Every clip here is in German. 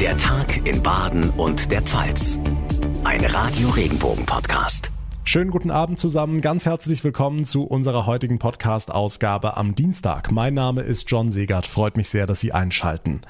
Der Tag in Baden und der Pfalz. Ein Radio Regenbogen Podcast. Schönen guten Abend zusammen, ganz herzlich willkommen zu unserer heutigen Podcast-Ausgabe am Dienstag. Mein Name ist John Segert, freut mich sehr, dass Sie einschalten.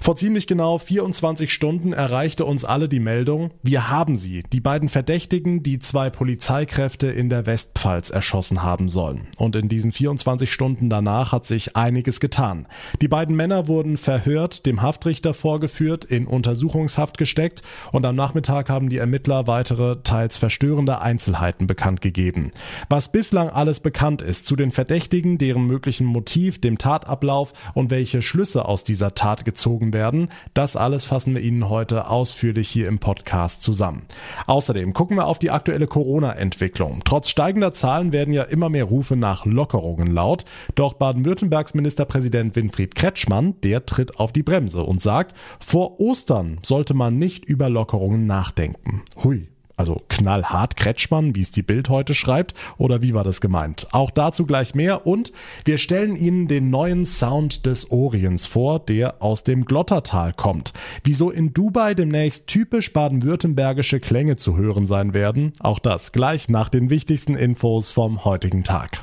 Vor ziemlich genau 24 Stunden erreichte uns alle die Meldung, wir haben sie, die beiden Verdächtigen, die zwei Polizeikräfte in der Westpfalz erschossen haben sollen. Und in diesen 24 Stunden danach hat sich einiges getan. Die beiden Männer wurden verhört, dem Haftrichter vorgeführt, in Untersuchungshaft gesteckt und am Nachmittag haben die Ermittler weitere, teils verstörende Einzelheiten Einzelheiten bekannt gegeben. Was bislang alles bekannt ist zu den Verdächtigen, deren möglichen Motiv, dem Tatablauf und welche Schlüsse aus dieser Tat gezogen werden, das alles fassen wir Ihnen heute ausführlich hier im Podcast zusammen. Außerdem gucken wir auf die aktuelle Corona-Entwicklung. Trotz steigender Zahlen werden ja immer mehr Rufe nach Lockerungen laut. Doch Baden-Württembergs Ministerpräsident Winfried Kretschmann, der tritt auf die Bremse und sagt, vor Ostern sollte man nicht über Lockerungen nachdenken. Hui. Also knallhart Kretschmann, wie es die Bild heute schreibt, oder wie war das gemeint? Auch dazu gleich mehr und wir stellen Ihnen den neuen Sound des Orients vor, der aus dem Glottertal kommt. Wieso in Dubai demnächst typisch baden-württembergische Klänge zu hören sein werden, auch das gleich nach den wichtigsten Infos vom heutigen Tag.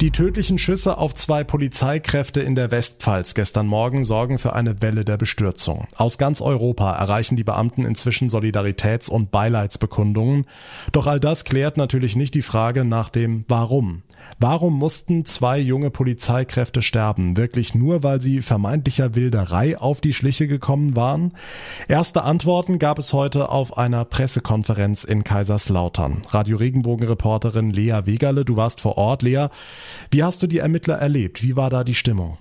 Die tödlichen Schüsse auf zwei Polizeikräfte in der Westpfalz gestern Morgen sorgen für eine Welle der Bestürzung. Aus ganz Europa erreichen die Beamten inzwischen Solidaritäts- und Beileidsbekundungen. Doch all das klärt natürlich nicht die Frage nach dem Warum. Warum mussten zwei junge Polizeikräfte sterben? Wirklich nur, weil sie vermeintlicher Wilderei auf die Schliche gekommen waren? Erste Antworten gab es heute auf einer Pressekonferenz in Kaiserslautern. Radio Regenbogen-Reporterin Lea Wegerle, du warst vor Ort. Lea, wie hast du die Ermittler erlebt? Wie war da die Stimmung?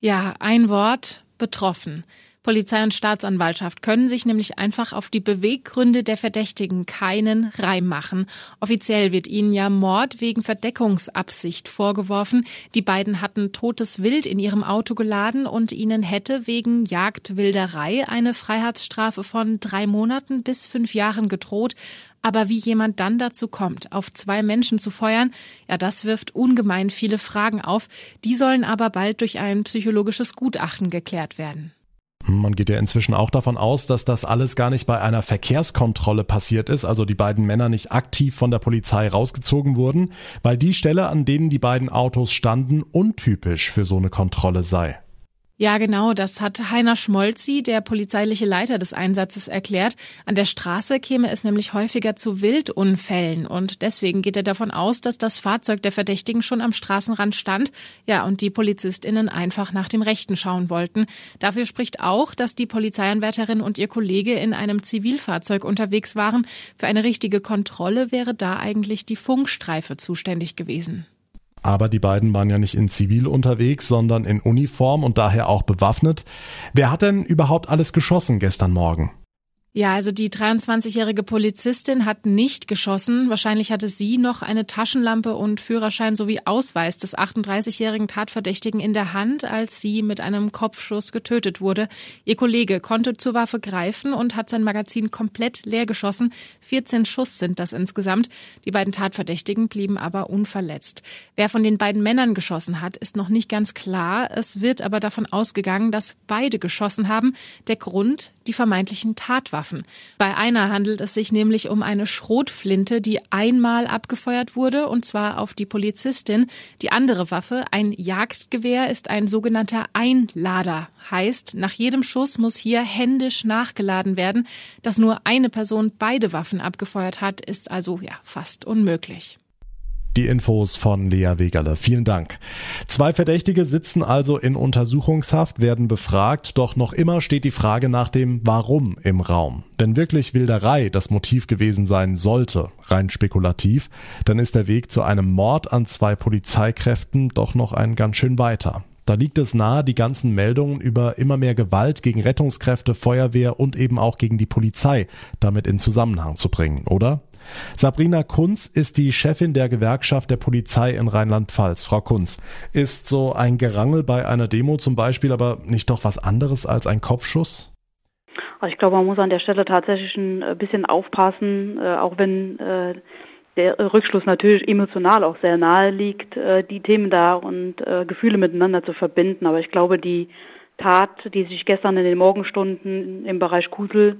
Ja, ein Wort, betroffen. Polizei und Staatsanwaltschaft können sich nämlich einfach auf die Beweggründe der Verdächtigen keinen Reim machen. Offiziell wird ihnen ja Mord wegen Verdeckungsabsicht vorgeworfen. Die beiden hatten totes Wild in ihrem Auto geladen und ihnen hätte wegen Jagdwilderei eine Freiheitsstrafe von drei Monaten bis fünf Jahren gedroht. Aber wie jemand dann dazu kommt, auf zwei Menschen zu feuern, ja, das wirft ungemein viele Fragen auf. Die sollen aber bald durch ein psychologisches Gutachten geklärt werden. Man geht ja inzwischen auch davon aus, dass das alles gar nicht bei einer Verkehrskontrolle passiert ist, also die beiden Männer nicht aktiv von der Polizei rausgezogen wurden, weil die Stelle, an denen die beiden Autos standen, untypisch für so eine Kontrolle sei. Ja, genau, das hat Heiner Schmolzi, der polizeiliche Leiter des Einsatzes, erklärt. An der Straße käme es nämlich häufiger zu Wildunfällen und deswegen geht er davon aus, dass das Fahrzeug der Verdächtigen schon am Straßenrand stand, ja, und die PolizistInnen einfach nach dem Rechten schauen wollten. Dafür spricht auch, dass die Polizeianwärterin und ihr Kollege in einem Zivilfahrzeug unterwegs waren. Für eine richtige Kontrolle wäre da eigentlich die Funkstreife zuständig gewesen. Aber die beiden waren ja nicht in Zivil unterwegs, sondern in Uniform und daher auch bewaffnet. Wer hat denn überhaupt alles geschossen gestern Morgen? Ja, also die 23-jährige Polizistin hat nicht geschossen. Wahrscheinlich hatte sie noch eine Taschenlampe und Führerschein sowie Ausweis des 38-jährigen Tatverdächtigen in der Hand, als sie mit einem Kopfschuss getötet wurde. Ihr Kollege konnte zur Waffe greifen und hat sein Magazin komplett leer geschossen. 14 Schuss sind das insgesamt. Die beiden Tatverdächtigen blieben aber unverletzt. Wer von den beiden Männern geschossen hat, ist noch nicht ganz klar. Es wird aber davon ausgegangen, dass beide geschossen haben. Der Grund, die vermeintlichen Tatwaffen. Waffen. Bei einer handelt es sich nämlich um eine Schrotflinte, die einmal abgefeuert wurde, und zwar auf die Polizistin. Die andere Waffe, ein Jagdgewehr, ist ein sogenannter Einlader. Heißt, nach jedem Schuss muss hier händisch nachgeladen werden. Dass nur eine Person beide Waffen abgefeuert hat, ist also ja fast unmöglich. Die Infos von Lea Wegerle. Vielen Dank. Zwei Verdächtige sitzen also in Untersuchungshaft, werden befragt, doch noch immer steht die Frage nach dem Warum im Raum. Wenn wirklich Wilderei das Motiv gewesen sein sollte, rein spekulativ, dann ist der Weg zu einem Mord an zwei Polizeikräften doch noch ein ganz schön weiter. Da liegt es nahe, die ganzen Meldungen über immer mehr Gewalt gegen Rettungskräfte, Feuerwehr und eben auch gegen die Polizei damit in Zusammenhang zu bringen, oder? Sabrina Kunz ist die Chefin der Gewerkschaft der Polizei in Rheinland-Pfalz. Frau Kunz, ist so ein Gerangel bei einer Demo zum Beispiel aber nicht doch was anderes als ein Kopfschuss? Also ich glaube, man muss an der Stelle tatsächlich ein äh, bisschen aufpassen, äh, auch wenn äh, der Rückschluss natürlich emotional auch sehr nahe liegt, die Themen da und Gefühle miteinander zu verbinden. Aber ich glaube, die Tat, die sich gestern in den Morgenstunden im Bereich Kusel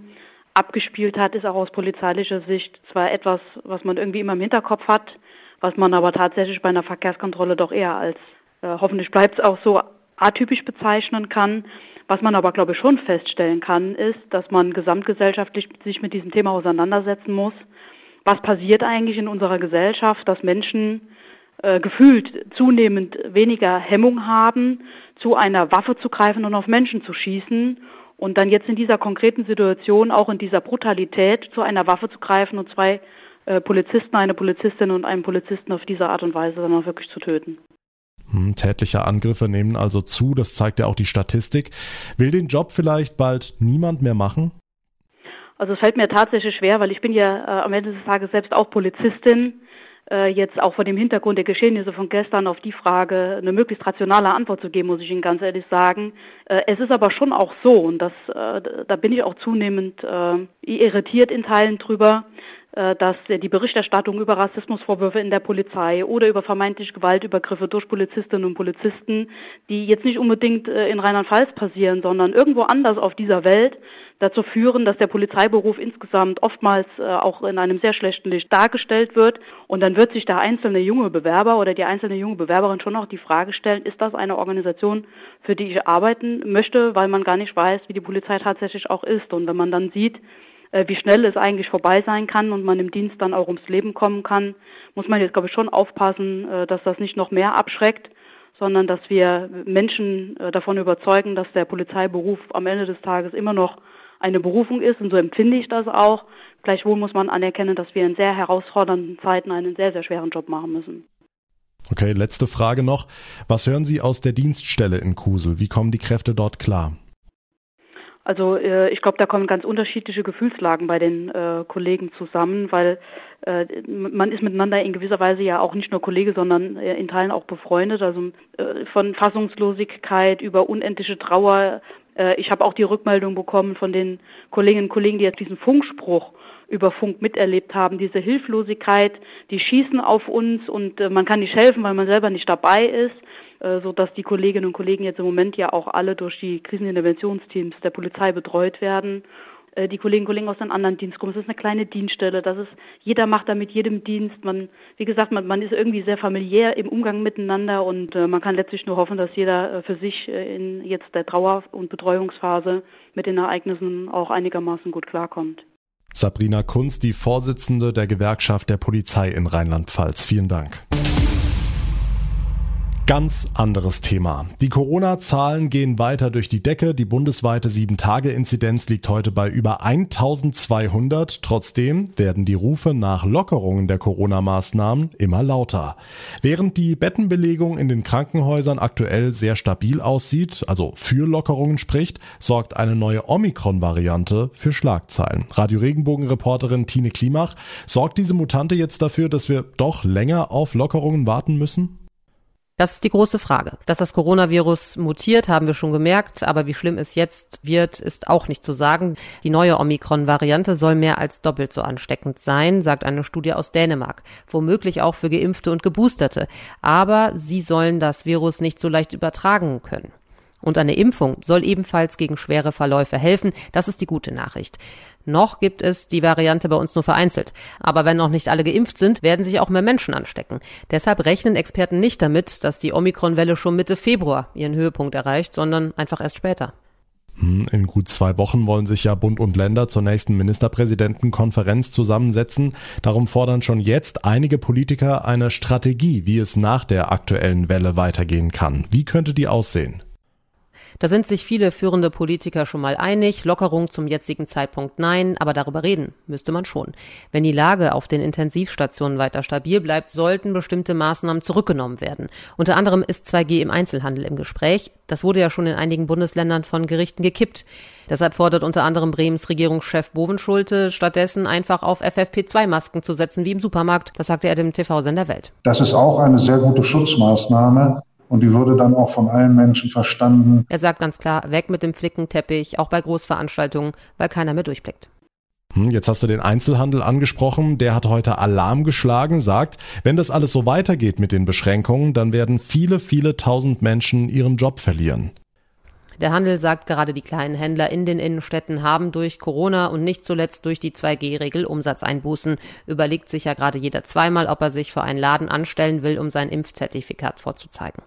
abgespielt hat, ist auch aus polizeilicher Sicht zwar etwas, was man irgendwie immer im Hinterkopf hat, was man aber tatsächlich bei einer Verkehrskontrolle doch eher als, äh, hoffentlich bleibt es auch so, atypisch bezeichnen kann. Was man aber, glaube ich, schon feststellen kann, ist, dass man gesamtgesellschaftlich sich mit diesem Thema auseinandersetzen muss. Was passiert eigentlich in unserer Gesellschaft, dass Menschen äh, gefühlt zunehmend weniger Hemmung haben, zu einer Waffe zu greifen und auf Menschen zu schießen und dann jetzt in dieser konkreten Situation, auch in dieser Brutalität, zu einer Waffe zu greifen und zwei äh, Polizisten, eine Polizistin und einen Polizisten auf diese Art und Weise dann auch wirklich zu töten. Hm, tätliche Angriffe nehmen also zu, das zeigt ja auch die Statistik. Will den Job vielleicht bald niemand mehr machen? Also es fällt mir tatsächlich schwer, weil ich bin ja äh, am Ende des Tages selbst auch Polizistin. Äh, jetzt auch vor dem Hintergrund der Geschehnisse von gestern auf die Frage eine möglichst rationale Antwort zu geben, muss ich Ihnen ganz ehrlich sagen. Äh, es ist aber schon auch so, und das, äh, da bin ich auch zunehmend äh, irritiert in Teilen drüber, dass die Berichterstattung über Rassismusvorwürfe in der Polizei oder über vermeintliche Gewaltübergriffe durch Polizistinnen und Polizisten, die jetzt nicht unbedingt äh, in Rheinland-Pfalz passieren, sondern irgendwo anders auf dieser Welt, dazu führen, dass der Polizeiberuf insgesamt oftmals äh, auch in einem sehr schlechten Licht dargestellt wird. Und dann wird sich der einzelne junge Bewerber oder die einzelne junge Bewerberin schon auch die Frage stellen, ist das eine Organisation, für die ich arbeiten möchte, weil man gar nicht weiß, wie die Polizei tatsächlich auch ist. Und wenn man dann sieht, äh, wie schnell es eigentlich vorbei sein kann und man im Dienst dann auch ums Leben kommen kann, muss man jetzt, glaube ich, schon aufpassen, äh, dass das nicht noch mehr abschreckt, sondern dass wir Menschen äh, davon überzeugen, dass der Polizeiberuf am Ende des Tages immer noch eine Berufung ist und so empfinde ich das auch. Gleichwohl muss man anerkennen, dass wir in sehr herausfordernden Zeiten einen sehr, sehr schweren Job machen müssen. Okay, letzte Frage noch. Was hören Sie aus der Dienststelle in Kusel? Wie kommen die Kräfte dort klar? Also äh, ich glaube, da kommen ganz unterschiedliche Gefühlslagen bei den äh, Kollegen zusammen, weil äh, man ist miteinander in gewisser Weise ja auch nicht nur Kollege, sondern äh, in Teilen auch befreundet. Also äh, von Fassungslosigkeit über unendliche Trauer. Äh, ich habe auch die Rückmeldung bekommen von den Kolleginnen und Kollegen, die jetzt diesen Funkspruch über Funk miterlebt haben, diese Hilflosigkeit, die schießen auf uns und äh, man kann nicht helfen, weil man selber nicht dabei ist. Äh, so dass die Kolleginnen und Kollegen jetzt im Moment ja auch alle durch die Kriseninterventionsteams der Polizei betreut werden. Äh, die Kolleginnen und Kollegen aus den anderen Dienstgruppen, es ist eine kleine Dienststelle, das ist, jeder macht da mit jedem Dienst, man, wie gesagt, man, man ist irgendwie sehr familiär im Umgang miteinander und äh, man kann letztlich nur hoffen, dass jeder äh, für sich äh, in jetzt der Trauer- und Betreuungsphase mit den Ereignissen auch einigermaßen gut klarkommt. Sabrina Kunz, die Vorsitzende der Gewerkschaft der Polizei in Rheinland-Pfalz. Vielen Dank. Ganz anderes Thema. Die Corona-Zahlen gehen weiter durch die Decke. Die bundesweite 7-Tage-Inzidenz liegt heute bei über 1200. Trotzdem werden die Rufe nach Lockerungen der Corona-Maßnahmen immer lauter. Während die Bettenbelegung in den Krankenhäusern aktuell sehr stabil aussieht, also für Lockerungen spricht, sorgt eine neue Omikron-Variante für Schlagzeilen. Radio Regenbogen-Reporterin Tine Klimach, sorgt diese Mutante jetzt dafür, dass wir doch länger auf Lockerungen warten müssen? Das ist die große Frage. Dass das Coronavirus mutiert, haben wir schon gemerkt, aber wie schlimm es jetzt wird, ist auch nicht zu sagen. Die neue Omikron-Variante soll mehr als doppelt so ansteckend sein, sagt eine Studie aus Dänemark. Womöglich auch für Geimpfte und Geboosterte. Aber sie sollen das Virus nicht so leicht übertragen können. Und eine Impfung soll ebenfalls gegen schwere Verläufe helfen. Das ist die gute Nachricht. Noch gibt es die Variante bei uns nur vereinzelt. Aber wenn noch nicht alle geimpft sind, werden sich auch mehr Menschen anstecken. Deshalb rechnen Experten nicht damit, dass die Omikron-Welle schon Mitte Februar ihren Höhepunkt erreicht, sondern einfach erst später. Hm, in gut zwei Wochen wollen sich ja Bund und Länder zur nächsten Ministerpräsidentenkonferenz zusammensetzen. Darum fordern schon jetzt einige Politiker eine Strategie, wie es nach der aktuellen Welle weitergehen kann. Wie könnte die aussehen? Da sind sich viele führende Politiker schon mal einig. Lockerung zum jetzigen Zeitpunkt nein, aber darüber reden müsste man schon. Wenn die Lage auf den Intensivstationen weiter stabil bleibt, sollten bestimmte Maßnahmen zurückgenommen werden. Unter anderem ist 2G im Einzelhandel im Gespräch. Das wurde ja schon in einigen Bundesländern von Gerichten gekippt. Deshalb fordert unter anderem Bremens Regierungschef Bovenschulte stattdessen einfach auf FFP2-Masken zu setzen wie im Supermarkt. Das sagte er dem TV-Sender Welt. Das ist auch eine sehr gute Schutzmaßnahme und die würde dann auch von allen Menschen verstanden. Er sagt ganz klar, weg mit dem Flickenteppich, auch bei Großveranstaltungen, weil keiner mehr durchblickt. Hm, jetzt hast du den Einzelhandel angesprochen. Der hat heute Alarm geschlagen, sagt, wenn das alles so weitergeht mit den Beschränkungen, dann werden viele, viele tausend Menschen ihren Job verlieren. Der Handel sagt gerade, die kleinen Händler in den Innenstädten haben durch Corona und nicht zuletzt durch die 2G-Regel Umsatzeinbußen. Überlegt sich ja gerade jeder zweimal, ob er sich für einen Laden anstellen will, um sein Impfzertifikat vorzuzeigen.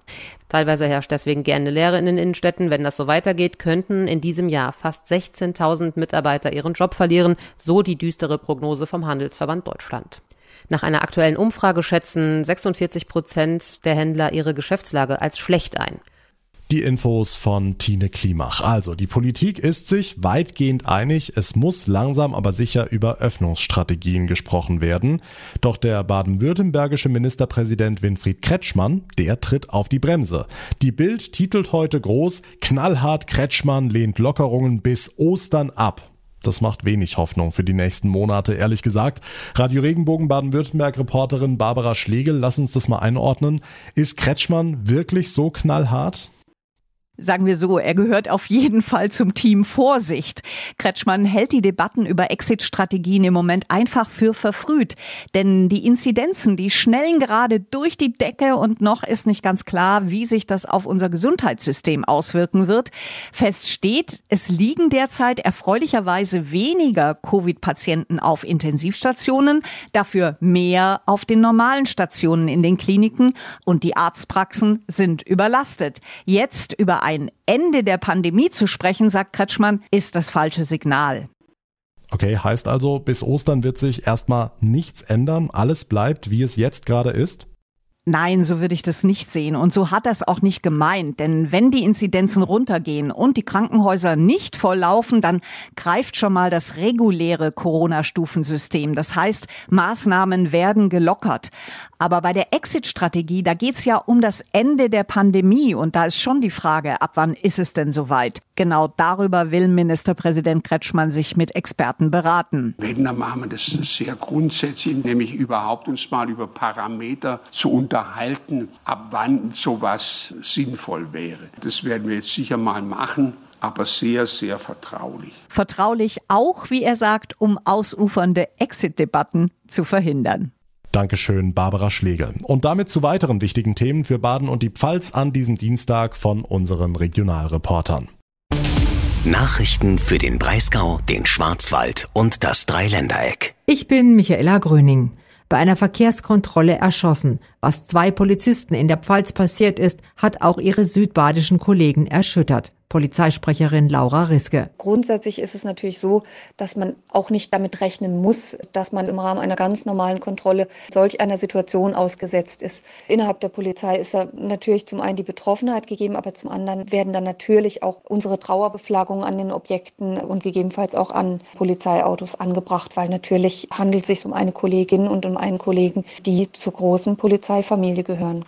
Teilweise herrscht deswegen gerne Leere in den Innenstädten. Wenn das so weitergeht, könnten in diesem Jahr fast 16.000 Mitarbeiter ihren Job verlieren, so die düstere Prognose vom Handelsverband Deutschland. Nach einer aktuellen Umfrage schätzen 46 Prozent der Händler ihre Geschäftslage als schlecht ein. Die Infos von Tine Klimach. Also, die Politik ist sich weitgehend einig, es muss langsam aber sicher über Öffnungsstrategien gesprochen werden. Doch der baden-württembergische Ministerpräsident Winfried Kretschmann, der tritt auf die Bremse. Die Bild titelt heute groß, knallhart Kretschmann lehnt Lockerungen bis Ostern ab. Das macht wenig Hoffnung für die nächsten Monate, ehrlich gesagt. Radio Regenbogen Baden-Württemberg-Reporterin Barbara Schlegel, lass uns das mal einordnen. Ist Kretschmann wirklich so knallhart? Sagen wir so, er gehört auf jeden Fall zum Team Vorsicht. Kretschmann hält die Debatten über Exit-Strategien im Moment einfach für verfrüht. Denn die Inzidenzen, die schnellen gerade durch die Decke und noch ist nicht ganz klar, wie sich das auf unser Gesundheitssystem auswirken wird. Fest steht, es liegen derzeit erfreulicherweise weniger Covid-Patienten auf Intensivstationen, dafür mehr auf den normalen Stationen in den Kliniken und die Arztpraxen sind überlastet. Jetzt über ein Ende der Pandemie zu sprechen, sagt Kretschmann, ist das falsche Signal. Okay, heißt also, bis Ostern wird sich erstmal nichts ändern, alles bleibt, wie es jetzt gerade ist? Nein, so würde ich das nicht sehen. Und so hat das auch nicht gemeint. Denn wenn die Inzidenzen runtergehen und die Krankenhäuser nicht volllaufen, dann greift schon mal das reguläre Corona-Stufensystem. Das heißt, Maßnahmen werden gelockert. Aber bei der Exit-Strategie, da geht's ja um das Ende der Pandemie. Und da ist schon die Frage, ab wann ist es denn soweit? Genau darüber will Ministerpräsident Kretschmann sich mit Experten beraten. Wenn, dann machen wir das sehr grundsätzlich, nämlich überhaupt uns mal über Parameter zu unterhalten, ab wann sowas sinnvoll wäre. Das werden wir jetzt sicher mal machen aber sehr, sehr vertraulich. Vertraulich auch, wie er sagt, um ausufernde Exit-Debatten zu verhindern. Dankeschön, Barbara Schlegel. Und damit zu weiteren wichtigen Themen für Baden und die Pfalz an diesem Dienstag von unseren Regionalreportern. Nachrichten für den Breisgau, den Schwarzwald und das Dreiländereck. Ich bin Michaela Gröning bei einer Verkehrskontrolle erschossen. Was zwei Polizisten in der Pfalz passiert ist, hat auch ihre südbadischen Kollegen erschüttert. Polizeisprecherin Laura Riske. Grundsätzlich ist es natürlich so, dass man auch nicht damit rechnen muss, dass man im Rahmen einer ganz normalen Kontrolle solch einer Situation ausgesetzt ist. Innerhalb der Polizei ist da natürlich zum einen die Betroffenheit gegeben, aber zum anderen werden dann natürlich auch unsere Trauerbeflaggungen an den Objekten und gegebenenfalls auch an Polizeiautos angebracht, weil natürlich handelt es sich um eine Kollegin und um einen Kollegen, die zur großen Polizeifamilie gehören.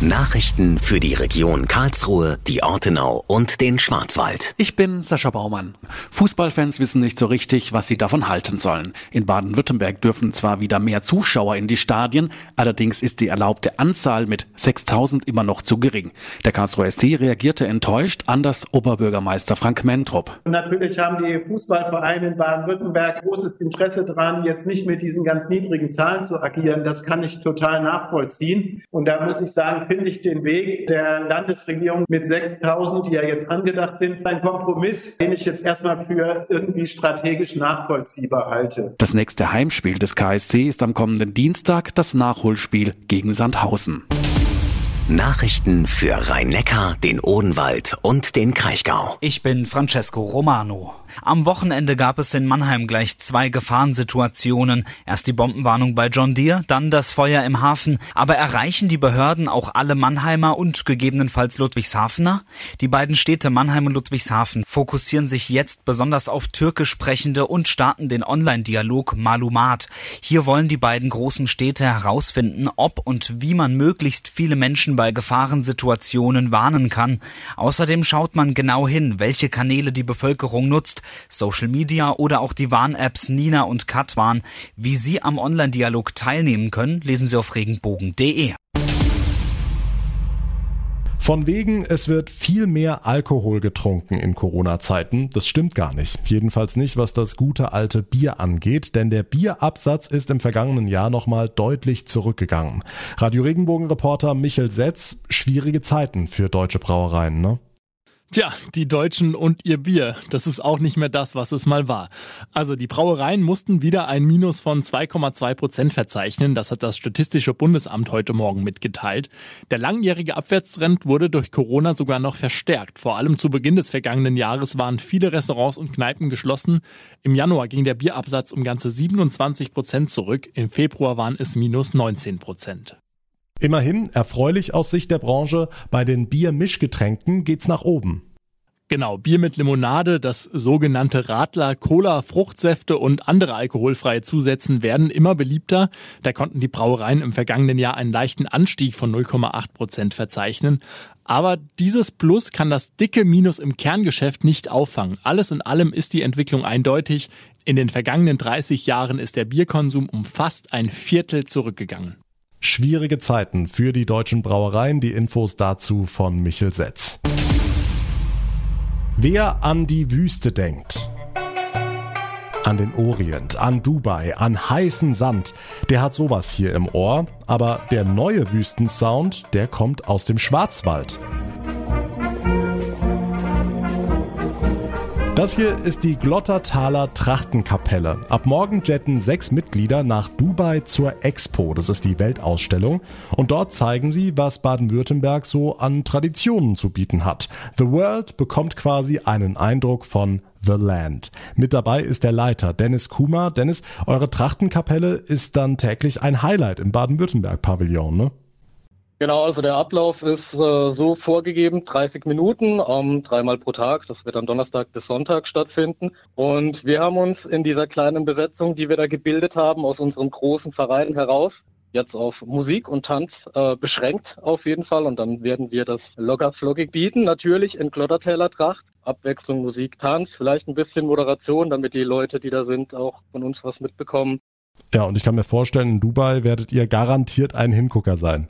Nachrichten für die Region Karlsruhe, die Ortenau und den Schwarzwald. Ich bin Sascha Baumann. Fußballfans wissen nicht so richtig, was sie davon halten sollen. In Baden-Württemberg dürfen zwar wieder mehr Zuschauer in die Stadien, allerdings ist die erlaubte Anzahl mit 6000 immer noch zu gering. Der Karlsruher SC reagierte enttäuscht an das Oberbürgermeister Frank Mentrup. Natürlich haben die Fußballvereine in Baden-Württemberg großes Interesse daran, jetzt nicht mit diesen ganz niedrigen Zahlen zu agieren. Das kann ich total nachvollziehen. Und da muss ich sagen, finde ich den Weg der Landesregierung mit 6000, die ja jetzt angedacht sind, ein Kompromiss, den ich jetzt erstmal für irgendwie strategisch nachvollziehbar halte. Das nächste Heimspiel des KSC ist am kommenden Dienstag das Nachholspiel gegen Sandhausen. Nachrichten für Rhein-Neckar, den Odenwald und den Kraichgau. Ich bin Francesco Romano. Am Wochenende gab es in Mannheim gleich zwei Gefahrensituationen. Erst die Bombenwarnung bei John Deere, dann das Feuer im Hafen. Aber erreichen die Behörden auch alle Mannheimer und gegebenenfalls Ludwigshafener? Die beiden Städte Mannheim und Ludwigshafen fokussieren sich jetzt besonders auf türkisch sprechende und starten den Online-Dialog Malumat. Hier wollen die beiden großen Städte herausfinden, ob und wie man möglichst viele Menschen bei Gefahrensituationen warnen kann. Außerdem schaut man genau hin, welche Kanäle die Bevölkerung nutzt, Social Media oder auch die Warn-Apps Nina und Katwan. Wie Sie am Online-Dialog teilnehmen können, lesen Sie auf regenbogen.de. Von wegen, es wird viel mehr Alkohol getrunken in Corona-Zeiten. Das stimmt gar nicht. Jedenfalls nicht, was das gute alte Bier angeht, denn der Bierabsatz ist im vergangenen Jahr nochmal deutlich zurückgegangen. Radio Regenbogen-Reporter Michel Setz, schwierige Zeiten für deutsche Brauereien, ne? Tja, die Deutschen und ihr Bier, das ist auch nicht mehr das, was es mal war. Also die Brauereien mussten wieder ein Minus von 2,2 Prozent verzeichnen, das hat das Statistische Bundesamt heute Morgen mitgeteilt. Der langjährige Abwärtstrend wurde durch Corona sogar noch verstärkt. Vor allem zu Beginn des vergangenen Jahres waren viele Restaurants und Kneipen geschlossen. Im Januar ging der Bierabsatz um ganze 27 Prozent zurück, im Februar waren es minus 19 Prozent. Immerhin, erfreulich aus Sicht der Branche, bei den Biermischgetränken geht's nach oben. Genau, Bier mit Limonade, das sogenannte Radler, Cola, Fruchtsäfte und andere alkoholfreie Zusätzen werden immer beliebter. Da konnten die Brauereien im vergangenen Jahr einen leichten Anstieg von 0,8 Prozent verzeichnen. Aber dieses Plus kann das dicke Minus im Kerngeschäft nicht auffangen. Alles in allem ist die Entwicklung eindeutig. In den vergangenen 30 Jahren ist der Bierkonsum um fast ein Viertel zurückgegangen. Schwierige Zeiten für die deutschen Brauereien. Die Infos dazu von Michel Setz. Wer an die Wüste denkt, an den Orient, an Dubai, an heißen Sand, der hat sowas hier im Ohr. Aber der neue Wüstensound, der kommt aus dem Schwarzwald. Das hier ist die Glottertaler Trachtenkapelle. Ab morgen jetten sechs Mitglieder nach Dubai zur Expo. Das ist die Weltausstellung. Und dort zeigen sie, was Baden-Württemberg so an Traditionen zu bieten hat. The World bekommt quasi einen Eindruck von The Land. Mit dabei ist der Leiter Dennis Kuma. Dennis, eure Trachtenkapelle ist dann täglich ein Highlight im Baden-Württemberg-Pavillon, ne? Genau, also der Ablauf ist äh, so vorgegeben, 30 Minuten, ähm, dreimal pro Tag. Das wird am Donnerstag bis Sonntag stattfinden. Und wir haben uns in dieser kleinen Besetzung, die wir da gebildet haben, aus unserem großen Verein heraus, jetzt auf Musik und Tanz äh, beschränkt auf jeden Fall. Und dann werden wir das locker flockig bieten. Natürlich in Glottertäler Tracht. Abwechslung Musik, Tanz, vielleicht ein bisschen Moderation, damit die Leute, die da sind, auch von uns was mitbekommen. Ja, und ich kann mir vorstellen, in Dubai werdet ihr garantiert ein Hingucker sein.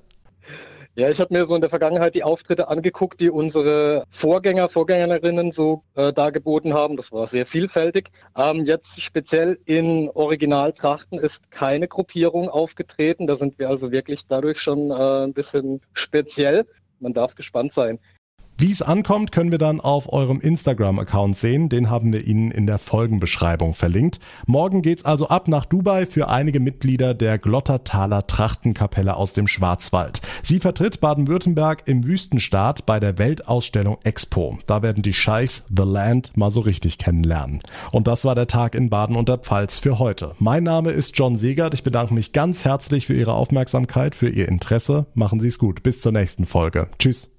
Ja, ich habe mir so in der Vergangenheit die Auftritte angeguckt, die unsere Vorgänger, Vorgängerinnen so äh, dargeboten haben. Das war sehr vielfältig. Ähm, jetzt speziell in Originaltrachten ist keine Gruppierung aufgetreten. Da sind wir also wirklich dadurch schon äh, ein bisschen speziell. Man darf gespannt sein. Wie es ankommt, können wir dann auf eurem Instagram-Account sehen. Den haben wir Ihnen in der Folgenbeschreibung verlinkt. Morgen geht's also ab nach Dubai für einige Mitglieder der Glottertaler Trachtenkapelle aus dem Schwarzwald. Sie vertritt Baden-Württemberg im Wüstenstaat bei der Weltausstellung Expo. Da werden die Scheichs The Land mal so richtig kennenlernen. Und das war der Tag in Baden und der Pfalz für heute. Mein Name ist John Segert. Ich bedanke mich ganz herzlich für Ihre Aufmerksamkeit, für Ihr Interesse. Machen Sie es gut. Bis zur nächsten Folge. Tschüss.